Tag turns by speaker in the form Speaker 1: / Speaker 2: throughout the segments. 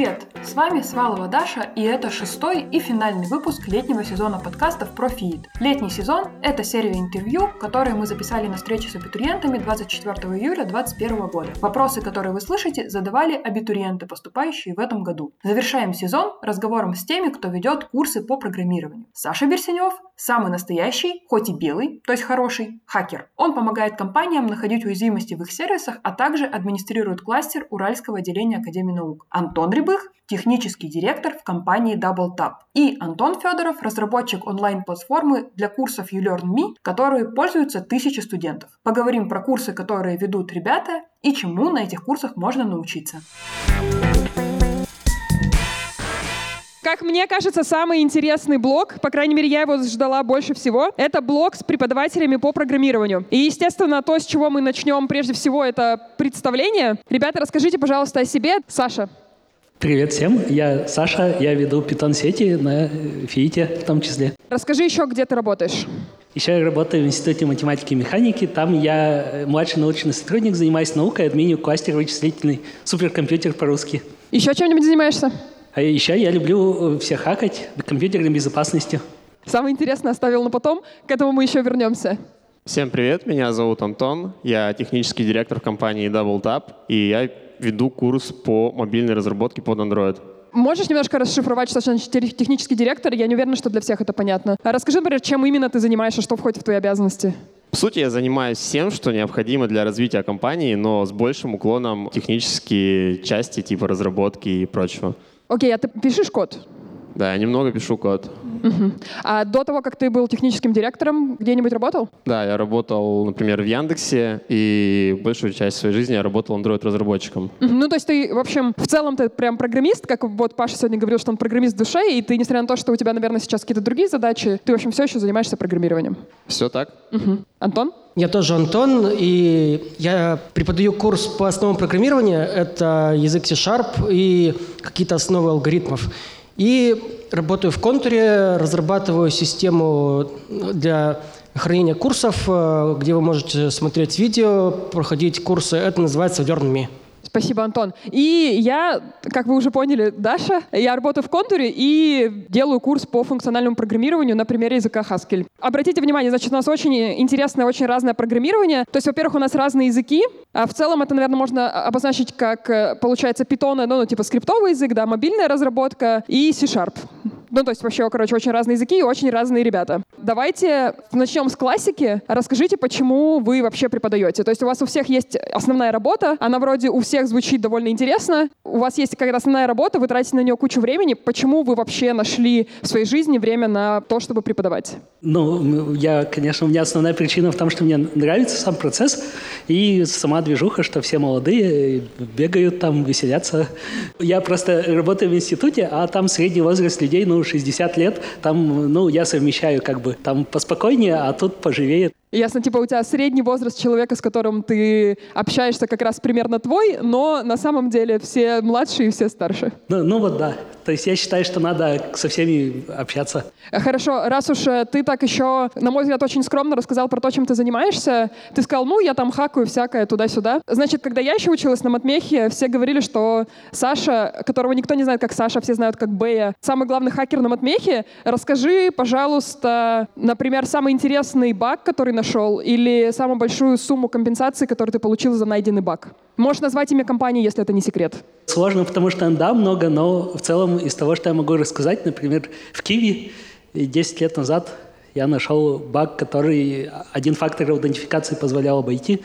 Speaker 1: Привет! С вами Свалова Даша, и это шестой и финальный выпуск летнего сезона подкастов про ФИИД. Летний сезон – это серия интервью, которые мы записали на встрече с абитуриентами 24 июля 2021 года. Вопросы, которые вы слышите, задавали абитуриенты, поступающие в этом году. Завершаем сезон разговором с теми, кто ведет курсы по программированию. Саша Берсенев – самый настоящий, хоть и белый, то есть хороший, хакер. Он помогает компаниям находить уязвимости в их сервисах, а также администрирует кластер Уральского отделения Академии наук. Антон Рябых – технический директор в компании DoubleTap. И Антон Федоров – разработчик онлайн-платформы для курсов YouLearn.me, которые пользуются тысячи студентов. Поговорим про курсы, которые ведут ребята, и чему на этих курсах можно научиться.
Speaker 2: Как мне кажется, самый интересный блог, по крайней мере, я его ждала больше всего, это блог с преподавателями по программированию. И, естественно, то, с чего мы начнем прежде всего, это представление. Ребята, расскажите, пожалуйста, о себе. Саша.
Speaker 3: Привет всем, я Саша, я веду питон сети на ФИИТе в том числе.
Speaker 2: Расскажи еще, где ты работаешь.
Speaker 3: Еще я работаю в Институте математики и механики. Там я младший научный сотрудник, занимаюсь наукой, админю кластер вычислительный суперкомпьютер по-русски.
Speaker 2: Еще чем-нибудь занимаешься?
Speaker 3: А еще я люблю всех хакать компьютерной безопасностью.
Speaker 2: Самое интересное оставил на потом, к этому мы еще вернемся.
Speaker 4: Всем привет, меня зовут Антон, я технический директор компании DoubleTap, и я веду курс по мобильной разработке под Android.
Speaker 2: Можешь немножко расшифровать, что значит технический директор? Я не уверена, что для всех это понятно. А расскажи, например, чем именно ты занимаешься, что входит в твои обязанности?
Speaker 4: В сути, я занимаюсь всем, что необходимо для развития компании, но с большим уклоном технические части типа разработки и прочего.
Speaker 2: Окей, а ты пишешь код?
Speaker 4: Да, я немного пишу код.
Speaker 2: Угу. А до того, как ты был техническим директором, где-нибудь работал?
Speaker 4: Да, я работал, например, в Яндексе, и большую часть своей жизни я работал Android-разработчиком.
Speaker 2: Угу. Ну, то есть ты, в общем, в целом ты прям программист, как вот Паша сегодня говорил, что он программист в душе, и ты, несмотря на то, что у тебя, наверное, сейчас какие-то другие задачи, ты, в общем, все еще занимаешься программированием.
Speaker 4: Все так.
Speaker 2: Угу. Антон?
Speaker 5: Я тоже Антон, и я преподаю курс по основам программирования. Это язык C-Sharp и какие-то основы алгоритмов. И работаю в контуре, разрабатываю систему для хранения курсов, э, где вы можете смотреть видео, проходить курсы. Это называется Learn.me.
Speaker 2: Спасибо, Антон. И я, как вы уже поняли, Даша, я работаю в контуре и делаю курс по функциональному программированию на примере языка Haskell. Обратите внимание, значит, у нас очень интересное, очень разное программирование. То есть, во-первых, у нас разные языки, а в целом это, наверное, можно обозначить как, э, получается, Python, ну, ну, типа скриптовый язык, да, мобильная разработка и C-Sharp. Ну, то есть вообще, короче, очень разные языки и очень разные ребята. Давайте начнем с классики. Расскажите, почему вы вообще преподаете. То есть у вас у всех есть основная работа, она вроде у всех звучит довольно интересно. У вас есть какая-то основная работа, вы тратите на нее кучу времени. Почему вы вообще нашли в своей жизни время на то, чтобы преподавать?
Speaker 3: Ну, я, конечно, у меня основная причина в том, что мне нравится сам процесс и сама движуха, что все молодые бегают там, веселятся. Я просто работаю в институте, а там средний возраст людей, ну, 60 лет, там, ну, я совмещаю как бы, там поспокойнее, а тут поживее.
Speaker 2: Ясно, типа у тебя средний возраст человека, с которым ты общаешься, как раз примерно твой, но на самом деле все младшие и все старше.
Speaker 3: Ну, ну вот да. То есть я считаю, что надо со всеми общаться.
Speaker 2: Хорошо, раз уж э, ты так еще, на мой взгляд, очень скромно рассказал про то, чем ты занимаешься, ты сказал, ну, я там хакаю всякое туда-сюда. Значит, когда я еще училась на матмехе, все говорили, что Саша, которого никто не знает как Саша, все знают как Бэя, самый главный хакер на матмехе. Расскажи, пожалуйста, например, самый интересный баг, который нашел, или самую большую сумму компенсации, которую ты получил за найденный баг. Можешь назвать имя компании, если это не секрет.
Speaker 3: Сложно, потому что да, много, но в целом из того, что я могу рассказать, например, в Киви 10 лет назад я нашел баг, который один фактор аутентификации позволял обойти.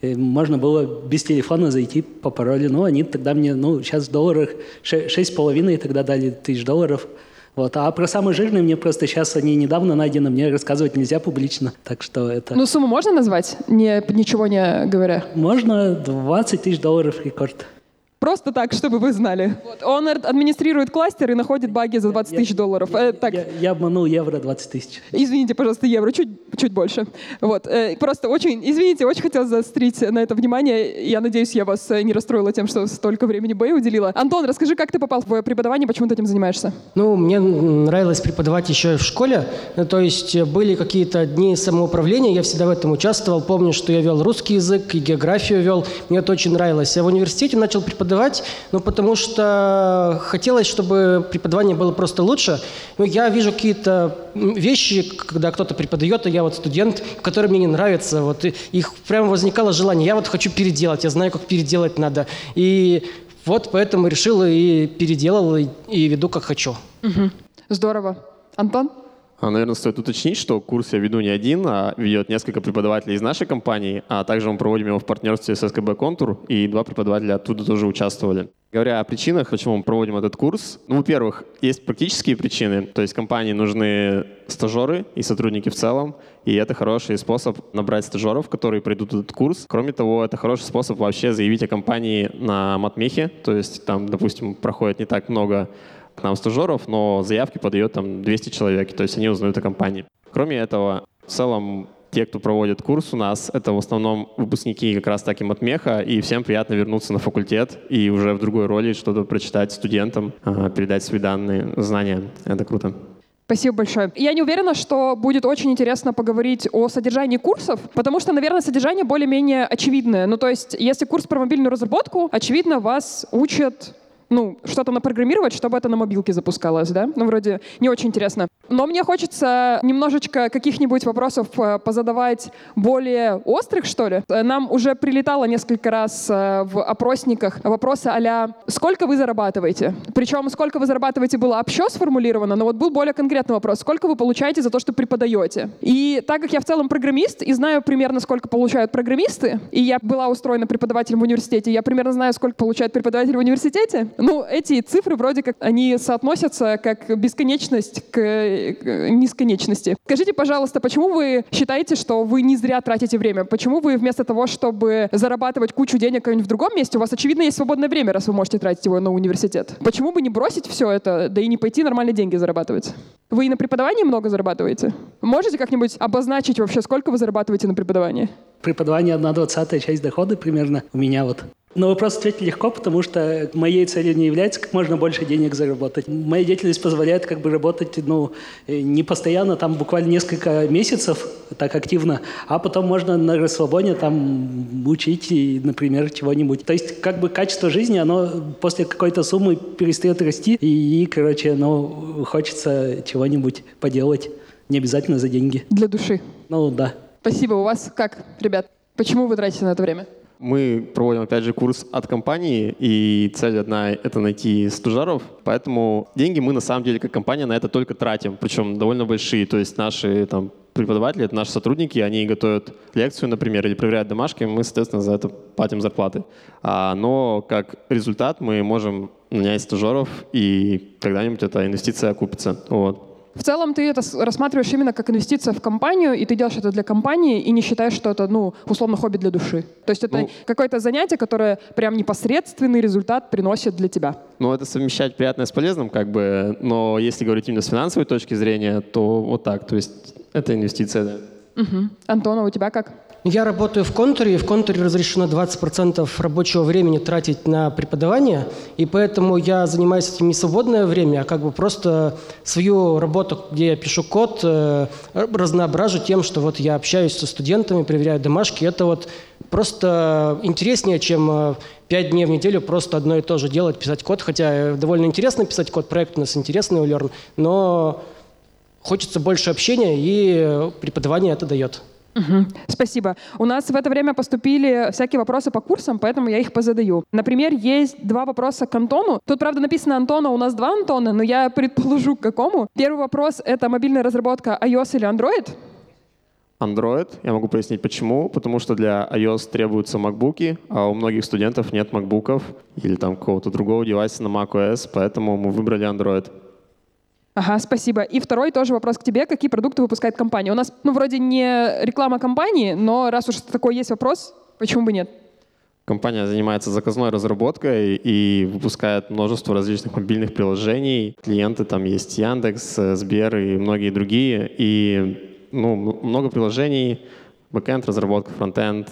Speaker 3: И можно было без телефона зайти по паролю. Ну, они тогда мне, ну, сейчас в долларах 6,5 тогда дали тысяч долларов. Вот. А про самые жирные мне просто сейчас они недавно найдены, мне рассказывать нельзя публично. Так что это...
Speaker 2: Ну, сумму можно назвать, не, ничего не говоря?
Speaker 3: Можно 20 тысяч долларов рекорд.
Speaker 2: Просто так, чтобы вы знали. Вот. Он администрирует кластер и находит баги за 20 тысяч долларов.
Speaker 3: Я,
Speaker 2: э, так.
Speaker 3: я, я обманул евро 20 тысяч.
Speaker 2: Извините, пожалуйста, евро, чуть, чуть больше. Вот. Э, просто очень, извините, очень хотела заострить на это внимание. Я надеюсь, я вас э, не расстроила тем, что столько времени Бэй уделила. Антон, расскажи, как ты попал в преподавание, почему ты этим занимаешься?
Speaker 5: Ну, мне нравилось преподавать еще и в школе. Ну, то есть были какие-то дни самоуправления, я всегда в этом участвовал. Помню, что я вел русский язык и географию вел. Мне это очень нравилось. Я в университете начал преподавать преподавать, ну, потому что хотелось, чтобы преподавание было просто лучше. Ну, я вижу какие-то вещи, когда кто-то преподает, а я вот студент, которые мне не нравятся, вот, их прямо возникало желание, я вот хочу переделать, я знаю, как переделать надо. И вот поэтому решил и переделал, и, и веду как хочу.
Speaker 2: Угу. Здорово. Антон?
Speaker 4: А, Наверное, стоит уточнить, что курс я веду не один, а ведет несколько преподавателей из нашей компании, а также мы проводим его в партнерстве с СКБ «Контур», и два преподавателя оттуда тоже участвовали. Говоря о причинах, почему мы проводим этот курс, ну, во-первых, есть практические причины, то есть компании нужны стажеры и сотрудники в целом, и это хороший способ набрать стажеров, которые пройдут этот курс. Кроме того, это хороший способ вообще заявить о компании на матмехе, то есть там, допустим, проходит не так много нам стажеров, но заявки подает там 200 человек, то есть они узнают о компании. Кроме этого, в целом те, кто проводит курс у нас, это в основном выпускники как раз таки матмеха, и всем приятно вернуться на факультет и уже в другой роли что-то прочитать студентам, а, передать свои данные, знания. Это круто.
Speaker 2: Спасибо большое. Я не уверена, что будет очень интересно поговорить о содержании курсов, потому что, наверное, содержание более-менее очевидное. Ну, то есть, если курс про мобильную разработку, очевидно, вас учат ну, что-то напрограммировать, чтобы это на мобилке запускалось, да? Ну, вроде не очень интересно. Но мне хочется немножечко каких-нибудь вопросов э, позадавать более острых, что ли. Нам уже прилетало несколько раз э, в опросниках вопросы а «Сколько вы зарабатываете?» Причем «Сколько вы зарабатываете» было общо сформулировано, но вот был более конкретный вопрос. «Сколько вы получаете за то, что преподаете?» И так как я в целом программист и знаю примерно, сколько получают программисты, и я была устроена преподавателем в университете, я примерно знаю, сколько получают преподаватели в университете, ну, эти цифры вроде как, они соотносятся как бесконечность к несконечности. Скажите, пожалуйста, почему вы считаете, что вы не зря тратите время? Почему вы вместо того, чтобы зарабатывать кучу денег в другом месте, у вас, очевидно, есть свободное время, раз вы можете тратить его на университет? Почему бы не бросить все это, да и не пойти нормальные деньги зарабатывать? Вы и на преподавании много зарабатываете? Можете как-нибудь обозначить вообще, сколько вы зарабатываете на преподавании?
Speaker 3: Преподавание одна двадцатая часть дохода примерно у меня вот. На вопрос ответить легко, потому что моей целью не является как можно больше денег заработать. Моя деятельность позволяет как бы работать ну, э, не постоянно, там буквально несколько месяцев так активно, а потом можно на расслабоне там учить, например, чего-нибудь. То есть как бы качество жизни, оно после какой-то суммы перестает расти, и, и короче, ну, хочется чего-нибудь поделать, не обязательно за деньги.
Speaker 2: Для души.
Speaker 3: Ну, да.
Speaker 2: Спасибо. У вас как, ребят? Почему вы тратите на это время?
Speaker 4: Мы проводим, опять же, курс от компании, и цель одна — это найти стажеров. Поэтому деньги мы, на самом деле, как компания на это только тратим, причем довольно большие. То есть наши там, преподаватели, это наши сотрудники, они готовят лекцию, например, или проверяют домашки, мы, соответственно, за это платим зарплаты. А, но как результат мы можем нанять стажеров, и когда-нибудь эта инвестиция окупится. Вот.
Speaker 2: В целом ты это рассматриваешь именно как инвестиция в компанию, и ты делаешь это для компании, и не считаешь, что это, ну, условно, хобби для души. То есть это ну, какое-то занятие, которое прям непосредственный результат приносит для тебя.
Speaker 4: Ну, это совмещать приятное с полезным, как бы, но если говорить именно с финансовой точки зрения, то вот так, то есть это инвестиция, да.
Speaker 2: Угу. Антона, у тебя как?
Speaker 5: Я работаю в контуре, и в контуре разрешено 20% рабочего времени тратить на преподавание, и поэтому я занимаюсь этим не свободное время, а как бы просто свою работу, где я пишу код, э, разноображу тем, что вот я общаюсь со студентами, проверяю домашки. Это вот просто интереснее, чем э, пять дней в неделю просто одно и то же делать, писать код, хотя довольно интересно писать код, проект у нас интересный у Learn, но хочется больше общения, и преподавание это дает.
Speaker 2: Угу. Спасибо. У нас в это время поступили всякие вопросы по курсам, поэтому я их позадаю. Например, есть два вопроса к Антону. Тут, правда, написано Антона, у нас два Антона, но я предположу, к какому. Первый вопрос — это мобильная разработка iOS или Android?
Speaker 4: Android. Я могу пояснить почему. Потому что для iOS требуются MacBook, а у многих студентов нет MacBookов или там какого-то другого девайса на macOS, поэтому мы выбрали Android.
Speaker 2: Ага, спасибо. И второй тоже вопрос к тебе. Какие продукты выпускает компания? У нас, ну, вроде не реклама компании, но раз уж такой есть вопрос, почему бы нет?
Speaker 4: Компания занимается заказной разработкой и выпускает множество различных мобильных приложений. Клиенты там есть Яндекс, Сбер и многие другие. И ну, много приложений, бэкэнд, разработка, фронтенд,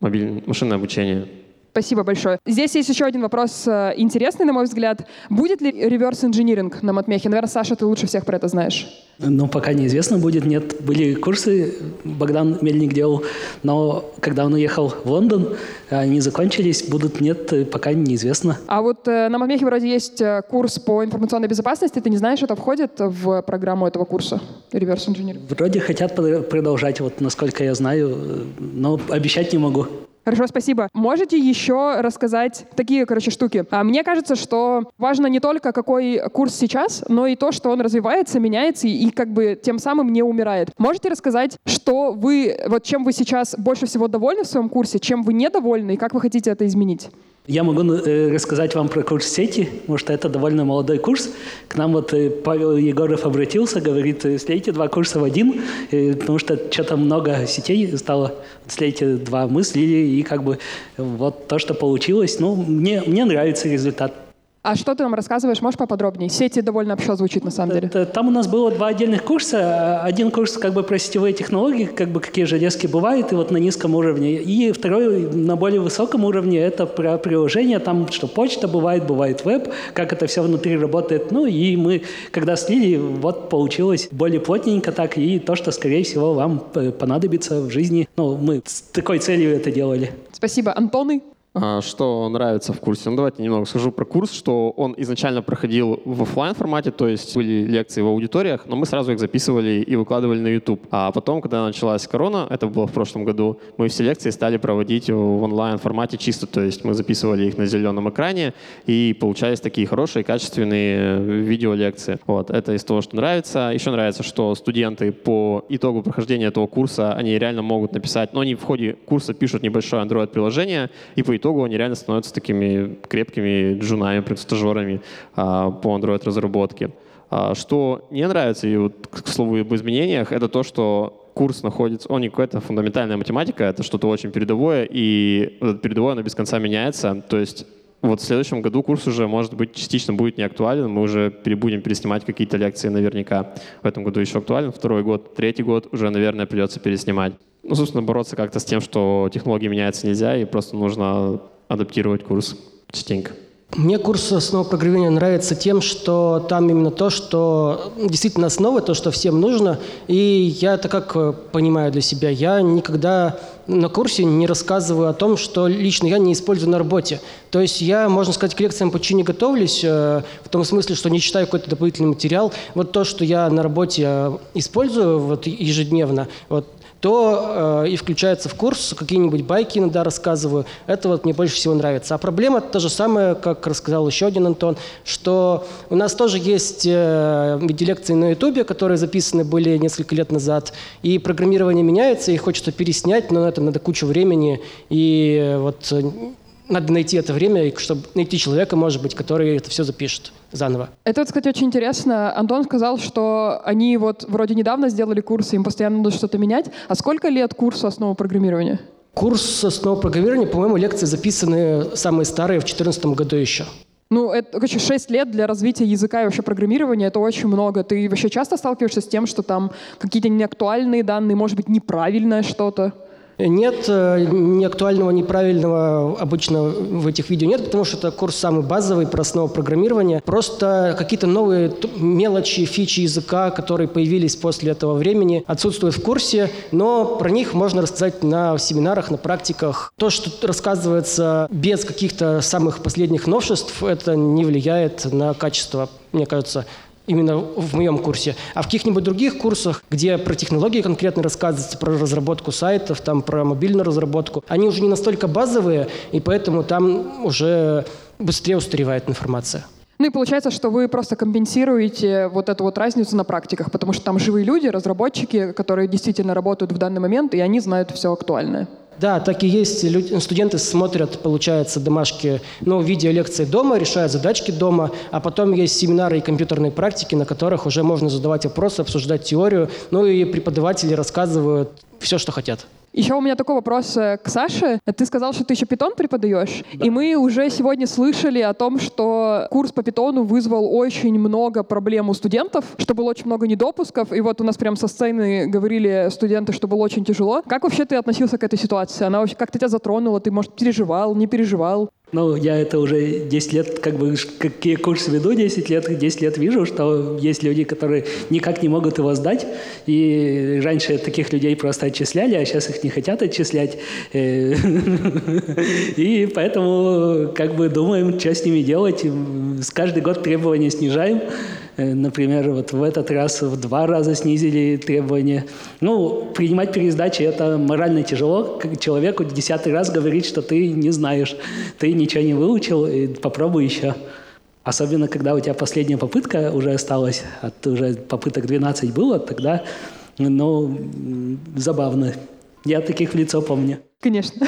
Speaker 4: мобильное, машинное обучение.
Speaker 2: Спасибо большое. Здесь есть еще один вопрос э, интересный, на мой взгляд. Будет ли реверс-инжиниринг на Матмехе? Наверное, Саша, ты лучше всех про это знаешь.
Speaker 3: Ну, пока неизвестно будет, нет. Были курсы, Богдан Мельник делал, но когда он уехал в Лондон, они закончились, будут, нет, пока неизвестно.
Speaker 2: А вот э, на Матмехе вроде есть э, курс по информационной безопасности. Ты не знаешь, это входит в программу этого курса? Реверс инжиниринг?
Speaker 3: Вроде хотят продолжать, вот насколько я знаю, но обещать не могу.
Speaker 2: Хорошо, спасибо. Можете еще рассказать такие, короче, штуки? А мне кажется, что важно не только какой курс сейчас, но и то, что он развивается, меняется и как бы тем самым не умирает. Можете рассказать, что вы, вот чем вы сейчас больше всего довольны в своем курсе, чем вы недовольны и как вы хотите это изменить?
Speaker 3: Я могу э, рассказать вам про курс сети, потому что это довольно молодой курс. К нам вот э, Павел Егоров обратился, говорит, «Э, слейте два курса в один, потому что что-то много сетей стало, слейте два, мы слили, и как бы вот то, что получилось, ну, мне, мне нравится результат.
Speaker 2: А что ты нам рассказываешь? Можешь поподробнее? Сети довольно общо звучит на самом деле.
Speaker 3: Там у нас было два отдельных курса. Один курс как бы про сетевые технологии, как бы какие железки бывают, и вот на низком уровне. И второй на более высоком уровне это про приложение, там что почта бывает, бывает веб, как это все внутри работает. Ну и мы, когда слили, вот получилось более плотненько так, и то, что, скорее всего, вам понадобится в жизни. Ну, мы с такой целью это делали.
Speaker 2: Спасибо. Антоны?
Speaker 4: А, что нравится в курсе? Ну, давайте немного скажу про курс, что он изначально проходил в офлайн формате, то есть были лекции в аудиториях, но мы сразу их записывали и выкладывали на YouTube. А потом, когда началась корона, это было в прошлом году, мы все лекции стали проводить в онлайн формате чисто, то есть мы записывали их на зеленом экране, и получались такие хорошие, качественные видеолекции. Вот, это из того, что нравится. Еще нравится, что студенты по итогу прохождения этого курса, они реально могут написать, но они в ходе курса пишут небольшое Android-приложение, и по итогу они реально становятся такими крепкими джунами, стажерами а, по Android-разработке. А, что не нравится, и вот, к слову об изменениях, это то, что курс находится, он не какая-то фундаментальная математика, это что-то очень передовое, и вот передовое, оно без конца меняется. То есть вот в следующем году курс уже, может быть, частично будет не актуален, мы уже будем переснимать какие-то лекции наверняка. В этом году еще актуален, второй год, третий год уже, наверное, придется переснимать. Ну, собственно, бороться как-то с тем, что технологии меняются нельзя, и просто нужно адаптировать курс частенько.
Speaker 5: Мне курс основы программирования нравится тем, что там именно то, что действительно основа, то, что всем нужно. И я это как э, понимаю для себя, я никогда на курсе не рассказываю о том, что лично я не использую на работе. То есть я, можно сказать, к лекциям почти не готовлюсь, э, в том смысле, что не читаю какой-то дополнительный материал. Вот то, что я на работе э, использую вот ежедневно, вот то э, и включается в курс, какие-нибудь байки иногда рассказываю. Это вот мне больше всего нравится. А проблема та же самая, как рассказал еще один Антон, что у нас тоже есть э, лекции на Ютубе, которые записаны были несколько лет назад, и программирование меняется, и хочется переснять, но на это надо кучу времени, и вот надо найти это время, чтобы найти человека, может быть, который это все запишет заново.
Speaker 2: Это, кстати, очень интересно. Антон сказал, что они вот вроде недавно сделали курсы, им постоянно надо что-то менять. А сколько лет курсу основы программирования?
Speaker 5: Курс основы программирования, по-моему, лекции записаны самые старые в 2014 году еще.
Speaker 2: Ну, это, короче, 6 лет для развития языка и вообще программирования — это очень много. Ты вообще часто сталкиваешься с тем, что там какие-то неактуальные данные, может быть, неправильное что-то?
Speaker 5: Нет, э, ни актуального, неправильного обычно в этих видео нет, потому что это курс самый базовый про основу программирования. Просто какие-то новые мелочи, фичи языка, которые появились после этого времени, отсутствуют в курсе, но про них можно рассказать на семинарах, на практиках. То, что рассказывается без каких-то самых последних новшеств, это не влияет на качество, мне кажется, именно в моем курсе. А в каких-нибудь других курсах, где про технологии конкретно рассказывается, про разработку сайтов, там про мобильную разработку, они уже не настолько базовые, и поэтому там уже быстрее устаревает информация.
Speaker 2: Ну и получается, что вы просто компенсируете вот эту вот разницу на практиках, потому что там живые люди, разработчики, которые действительно работают в данный момент, и они знают все актуальное.
Speaker 5: Да, так и есть. Люди, студенты смотрят, получается, домашки, ну, видеолекции дома, решают задачки дома, а потом есть семинары и компьютерные практики, на которых уже можно задавать вопросы, обсуждать теорию, ну и преподаватели рассказывают все, что хотят.
Speaker 2: Еще у меня такой вопрос э, к Саше. Ты сказал, что ты еще питон преподаешь, да. и мы уже сегодня слышали о том, что курс по питону вызвал очень много проблем у студентов, что было очень много недопусков, и вот у нас прям со сцены говорили студенты, что было очень тяжело. Как вообще ты относился к этой ситуации? Она вообще как-то тебя затронула? Ты, может, переживал, не переживал?
Speaker 3: Ну, я это уже 10 лет, как бы, какие курсы веду 10 лет, 10 лет вижу, что есть люди, которые никак не могут его сдать, и раньше таких людей просто отчисляли, а сейчас их не хотят отчислять. Э, и поэтому, как бы, думаем, что с ними делать. С каждый год требования снижаем. Э, например, вот в этот раз в два раза снизили требования. Ну, принимать пересдачи – это морально тяжело. Человеку десятый раз говорить, что ты не знаешь, ты ничего не выучил, и попробуй еще. Особенно, когда у тебя последняя попытка уже осталась, от уже попыток 12 было, тогда, ну, забавно. Я таких в лицо помню.
Speaker 2: Конечно.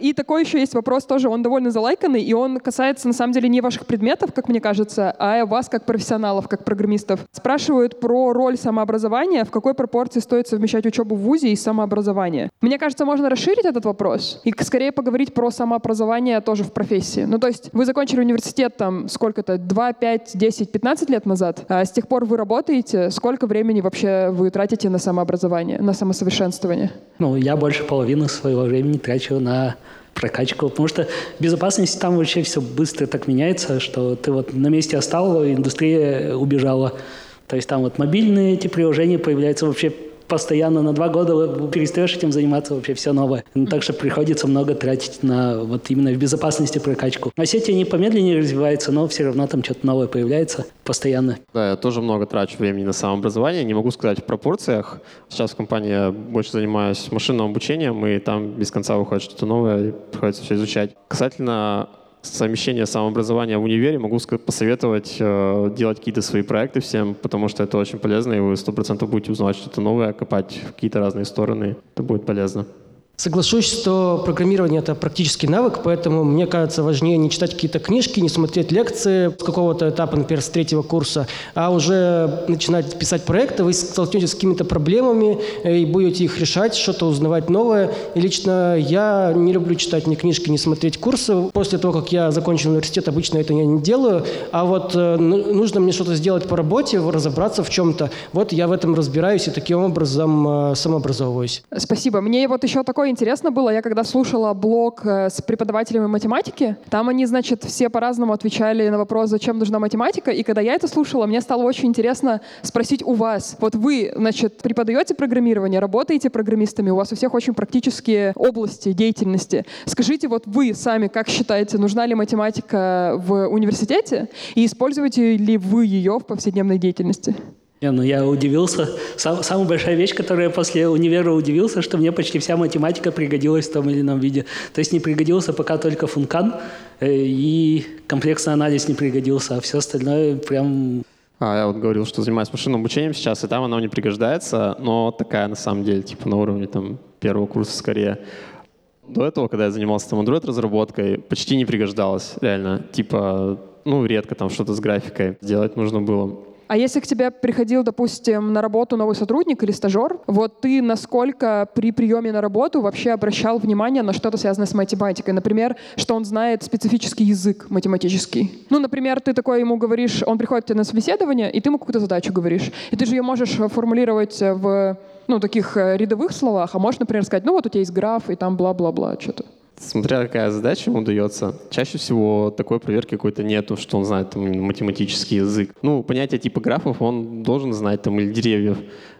Speaker 2: И такой еще есть вопрос тоже, он довольно залайканный, и он касается, на самом деле, не ваших предметов, как мне кажется, а вас как профессионалов, как программистов. Спрашивают про роль самообразования, в какой пропорции стоит совмещать учебу в ВУЗе и самообразование. Мне кажется, можно расширить этот вопрос и скорее поговорить про самообразование тоже в профессии. Ну, то есть вы закончили университет там сколько-то, 2, 5, 10, 15 лет назад, а с тех пор вы работаете, сколько времени вообще вы тратите на самообразование, на самосовершенствование?
Speaker 3: Ну, я больше половины своего времени трачу на прокачку, потому что безопасность там вообще все быстро так меняется, что ты вот на месте остал, индустрия убежала. То есть там вот мобильные эти приложения появляются вообще постоянно на два года перестаешь этим заниматься, вообще все новое. Ну, так что приходится много тратить на вот именно в безопасности прокачку. А сети они помедленнее развиваются, но все равно там что-то новое появляется постоянно.
Speaker 4: Да, я тоже много трачу времени на самообразование. Не могу сказать в пропорциях. Сейчас в компании я больше занимаюсь машинным обучением, и там без конца выходит что-то новое, и приходится все изучать. Касательно совмещение самообразования в универе могу посоветовать э, делать какие-то свои проекты всем, потому что это очень полезно, и вы сто процентов будете узнавать что-то новое, копать в какие-то разные стороны. Это будет полезно.
Speaker 5: Соглашусь, что программирование – это практический навык, поэтому мне кажется важнее не читать какие-то книжки, не смотреть лекции с какого-то этапа, например, с третьего курса, а уже начинать писать проекты, вы столкнетесь с какими-то проблемами и будете их решать, что-то узнавать новое. И лично я не люблю читать ни книжки, ни смотреть курсы. После того, как я закончил университет, обычно это я не делаю, а вот э, ну, нужно мне что-то сделать по работе, разобраться в чем-то. Вот я в этом разбираюсь и таким образом э, самообразовываюсь.
Speaker 2: Спасибо. Мне вот еще такой интересно было, я когда слушала блог э, с преподавателями математики, там они, значит, все по-разному отвечали на вопрос, зачем нужна математика, и когда я это слушала, мне стало очень интересно спросить у вас. Вот вы, значит, преподаете программирование, работаете программистами, у вас у всех очень практические области деятельности. Скажите, вот вы сами как считаете, нужна ли математика в университете, и используете ли вы ее в повседневной деятельности?
Speaker 3: Не, ну я удивился. Сам, самая большая вещь, которая я после универа удивился, что мне почти вся математика пригодилась в том или ином виде. То есть не пригодился пока только функан, э, и комплексный анализ не пригодился, а все остальное прям...
Speaker 4: А, я вот говорил, что занимаюсь машинным обучением сейчас, и там оно не пригождается, но такая на самом деле, типа на уровне там первого курса скорее. До этого, когда я занимался там Android-разработкой, почти не пригождалось, реально. Типа, ну, редко там что-то с графикой делать нужно было.
Speaker 2: А если к тебе приходил, допустим, на работу новый сотрудник или стажер, вот ты насколько при приеме на работу вообще обращал внимание на что-то связанное с математикой? Например, что он знает специфический язык математический. Ну, например, ты такой ему говоришь, он приходит к тебе на собеседование, и ты ему какую-то задачу говоришь. И ты же ее можешь формулировать в ну, таких э, рядовых словах, а можешь, например, сказать, ну вот у тебя есть граф, и там бла-бла-бла, что-то.
Speaker 4: Смотря какая задача ему дается, чаще всего такой проверки какой-то нету, что он знает там, математический язык. Ну, понятие типа графов он должен знать, там, или деревьев.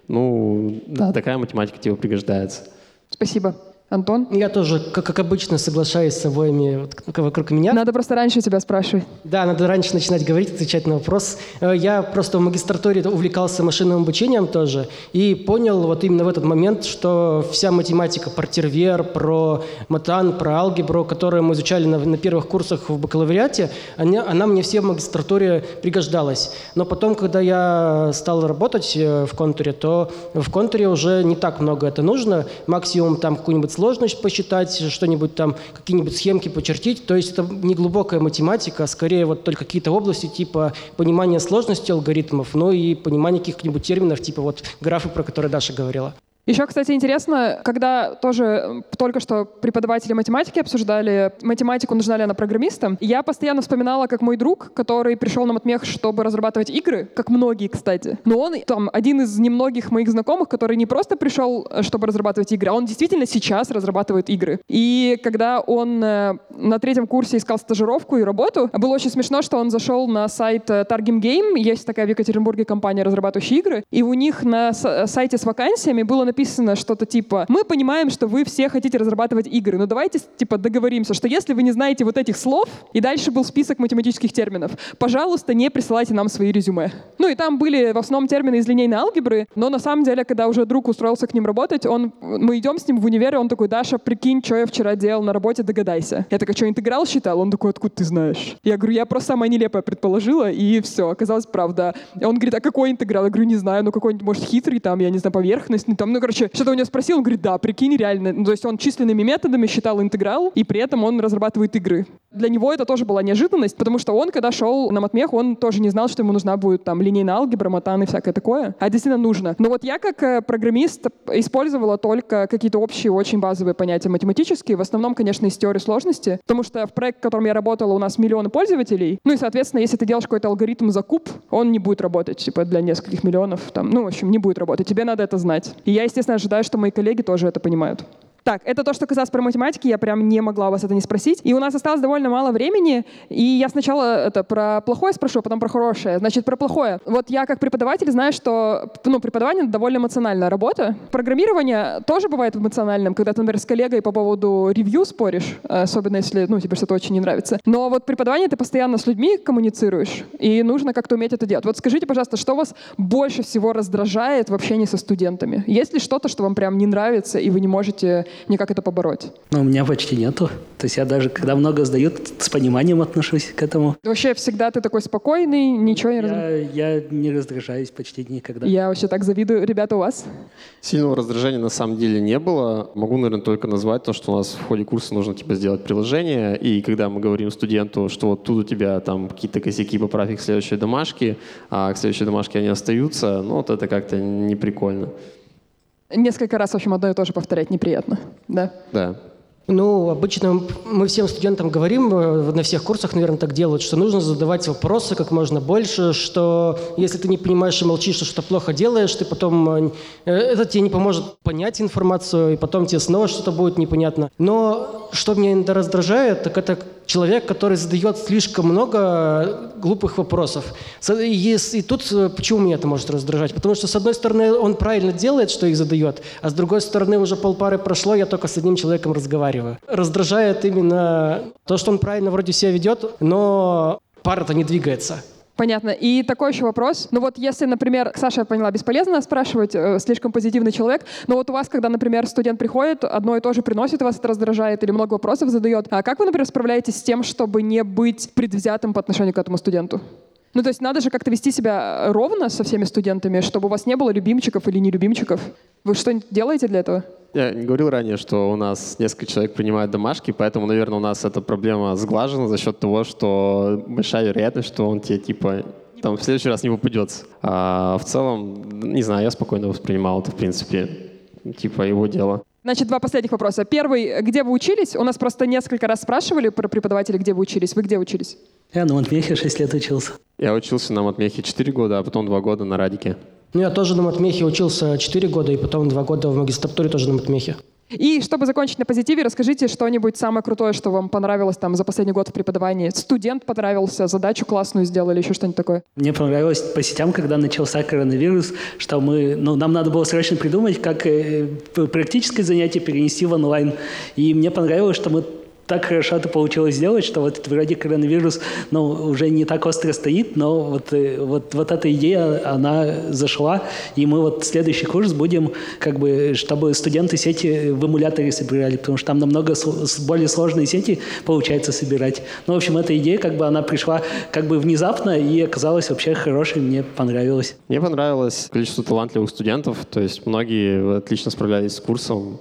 Speaker 4: Ну, да, такая математика тебе пригождается.
Speaker 2: Спасибо. Антон?
Speaker 5: Я тоже, как, как обычно, соглашаюсь с обоими вот, вокруг меня.
Speaker 2: Надо просто раньше тебя спрашивать.
Speaker 5: Да, надо раньше начинать говорить, отвечать на вопрос. Э, я просто в магистратуре увлекался машинным обучением тоже и понял вот именно в этот момент, что вся математика про тервер, про матан, про алгебру, которую мы изучали на, на первых курсах в бакалавриате, она, она мне все в магистратуре пригождалась. Но потом, когда я стал работать э, в контуре, то в контуре уже не так много это нужно. Максимум там какую-нибудь сложность посчитать, что-нибудь там, какие-нибудь схемки почертить. То есть это не глубокая математика, а скорее вот только какие-то области типа понимания сложности алгоритмов, ну и понимания каких-нибудь терминов, типа вот графы, про которые Даша говорила.
Speaker 2: Еще, кстати, интересно, когда тоже только что преподаватели математики обсуждали, математику нужна ли она программистам, я постоянно вспоминала, как мой друг, который пришел на матмех, чтобы разрабатывать игры, как многие, кстати, но он там один из немногих моих знакомых, который не просто пришел, чтобы разрабатывать игры, а он действительно сейчас разрабатывает игры. И когда он э, на третьем курсе искал стажировку и работу, было очень смешно, что он зашел на сайт э, Targim Game, есть такая в Екатеринбурге компания, разрабатывающая игры, и у них на сайте с вакансиями было написано что-то типа «Мы понимаем, что вы все хотите разрабатывать игры, но давайте типа договоримся, что если вы не знаете вот этих слов...» И дальше был список математических терминов. «Пожалуйста, не присылайте нам свои резюме». Ну и там были в основном термины из линейной алгебры, но на самом деле, когда уже друг устроился к ним работать, он, мы идем с ним в универ, и он такой «Даша, прикинь, что я вчера делал на работе, догадайся». Я такая «Что, интеграл считал?» Он такой «Откуда ты знаешь?» Я говорю «Я просто самое нелепое предположила, и все, оказалось правда». И он говорит «А какой интеграл?» Я говорю «Не знаю, ну какой-нибудь, может, хитрый, там, я не знаю, поверхностный, там, ну, короче, что-то у него спросил, он говорит, да, прикинь, реально. Ну, то есть он численными методами считал интеграл, и при этом он разрабатывает игры. Для него это тоже была неожиданность, потому что он, когда шел на матмех, он тоже не знал, что ему нужна будет там линейная алгебра, матан и всякое такое. А действительно нужно. Но вот я как э, программист использовала только какие-то общие, очень базовые понятия математические, в основном, конечно, из теории сложности, потому что в проекте, в котором я работала, у нас миллионы пользователей, ну и, соответственно, если ты делаешь какой-то алгоритм за куб, он не будет работать, типа, для нескольких миллионов, там, ну, в общем, не будет работать. Тебе надо это знать. И я, естественно, ожидаю, что мои коллеги тоже это понимают. Так, это то, что касалось про математики, я прям не могла у вас это не спросить. И у нас осталось довольно мало времени, и я сначала это про плохое спрошу, а потом про хорошее. Значит, про плохое. Вот я как преподаватель знаю, что ну, преподавание — довольно эмоциональная работа. Программирование тоже бывает эмоциональным, когда ты, например, с коллегой по поводу ревью споришь, особенно если ну, тебе что-то очень не нравится. Но вот преподавание ты постоянно с людьми коммуницируешь, и нужно как-то уметь это делать. Вот скажите, пожалуйста, что вас больше всего раздражает в общении со студентами? Есть ли что-то, что вам прям не нравится, и вы не можете никак это побороть?
Speaker 3: Ну, у меня почти нету. То есть я даже, когда много сдают, с пониманием отношусь к этому.
Speaker 2: Вообще всегда ты такой спокойный, ничего не
Speaker 3: я, раз... я не раздражаюсь почти никогда.
Speaker 2: Я вообще так завидую. Ребята, у вас?
Speaker 4: Сильного раздражения на самом деле не было. Могу, наверное, только назвать то, что у нас в ходе курса нужно типа сделать приложение, и когда мы говорим студенту, что вот тут у тебя там какие-то косяки, поправь их к следующей домашке, а к следующей домашке они остаются, ну вот это как-то не прикольно.
Speaker 2: Несколько раз, в общем, одно и то же повторять неприятно, да?
Speaker 4: Да.
Speaker 5: Ну, обычно мы всем студентам говорим, э, на всех курсах, наверное, так делают, что нужно задавать вопросы как можно больше, что если ты не понимаешь и молчишь, что что-то плохо делаешь, ты потом... Э, это тебе не поможет понять информацию, и потом тебе снова что-то будет непонятно. Но что меня иногда раздражает, так это человек, который задает слишком много глупых вопросов. И, и тут э, почему меня это может раздражать? Потому что, с одной стороны, он правильно делает, что их задает, а с другой стороны, уже полпары прошло, я только с одним человеком разговариваю. Раздражает именно то, что он правильно вроде себя ведет, но пара-то не двигается.
Speaker 2: Понятно. И такой еще вопрос. Ну вот если, например, Саша, я поняла, бесполезно спрашивать, э, слишком позитивный человек, но вот у вас, когда, например, студент приходит, одно и то же приносит, вас это раздражает или много вопросов задает, а как вы, например, справляетесь с тем, чтобы не быть предвзятым по отношению к этому студенту? Ну, то есть надо же как-то вести себя ровно со всеми студентами, чтобы у вас не было любимчиков или нелюбимчиков. Вы что-нибудь делаете для этого?
Speaker 4: Я говорил ранее, что у нас несколько человек принимают домашки, поэтому, наверное, у нас эта проблема сглажена за счет того, что большая вероятность, что он тебе типа там в следующий раз не попадется. А в целом, не знаю, я спокойно воспринимал это, в принципе, типа его дело.
Speaker 2: Значит, два последних вопроса. Первый, где вы учились? У нас просто несколько раз спрашивали про преподавателей, где вы учились. Вы где учились?
Speaker 3: Я на Матмехе 6 лет учился.
Speaker 4: Я учился на Матмехе 4 года, а потом 2 года на Радике.
Speaker 5: Ну, я тоже на матмехе учился 4 года, и потом 2 года в магистратуре тоже на матмехе.
Speaker 2: И чтобы закончить на позитиве, расскажите что-нибудь самое крутое, что вам понравилось там за последний год в преподавании. Студент понравился, задачу классную сделали, еще что-нибудь такое?
Speaker 3: Мне понравилось по сетям, когда начался коронавирус, что мы, ну, нам надо было срочно придумать, как э, практическое занятие перенести в онлайн. И мне понравилось, что мы так хорошо это получилось сделать, что вот вроде коронавирус ну, уже не так остро стоит, но вот, э, вот, вот эта идея, она зашла, и мы вот следующий курс будем, как бы, чтобы студенты сети в эмуляторе собирали, потому что там намного более сложные сети получается собирать. Ну, в общем, эта идея, как бы, она пришла как бы внезапно и оказалась вообще хорошей, мне понравилось.
Speaker 4: Мне понравилось количество талантливых студентов, то есть многие отлично справлялись с курсом,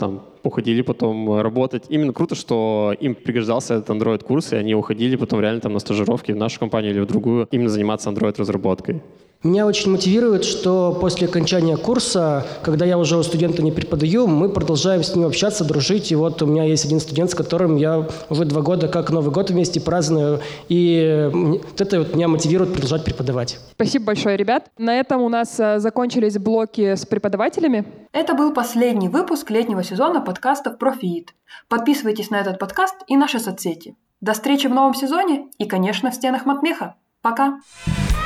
Speaker 4: там уходили потом работать. Именно круто, что им пригождался этот Android-курс, и они уходили потом реально там на стажировки в нашу компанию или в другую, именно заниматься Android-разработкой.
Speaker 5: Меня очень мотивирует, что после окончания курса, когда я уже у студента не преподаю, мы продолжаем с ним общаться, дружить. И вот у меня есть один студент, с которым я уже два года как Новый год вместе праздную. И вот это вот меня мотивирует продолжать преподавать.
Speaker 6: Спасибо большое, ребят. На этом у нас э, закончились блоки с преподавателями.
Speaker 2: Это был последний выпуск летнего сезона подкастов про ФИИТ. Подписывайтесь на этот подкаст и наши соцсети. До встречи в новом сезоне и, конечно, в стенах Матмеха. Пока! Пока!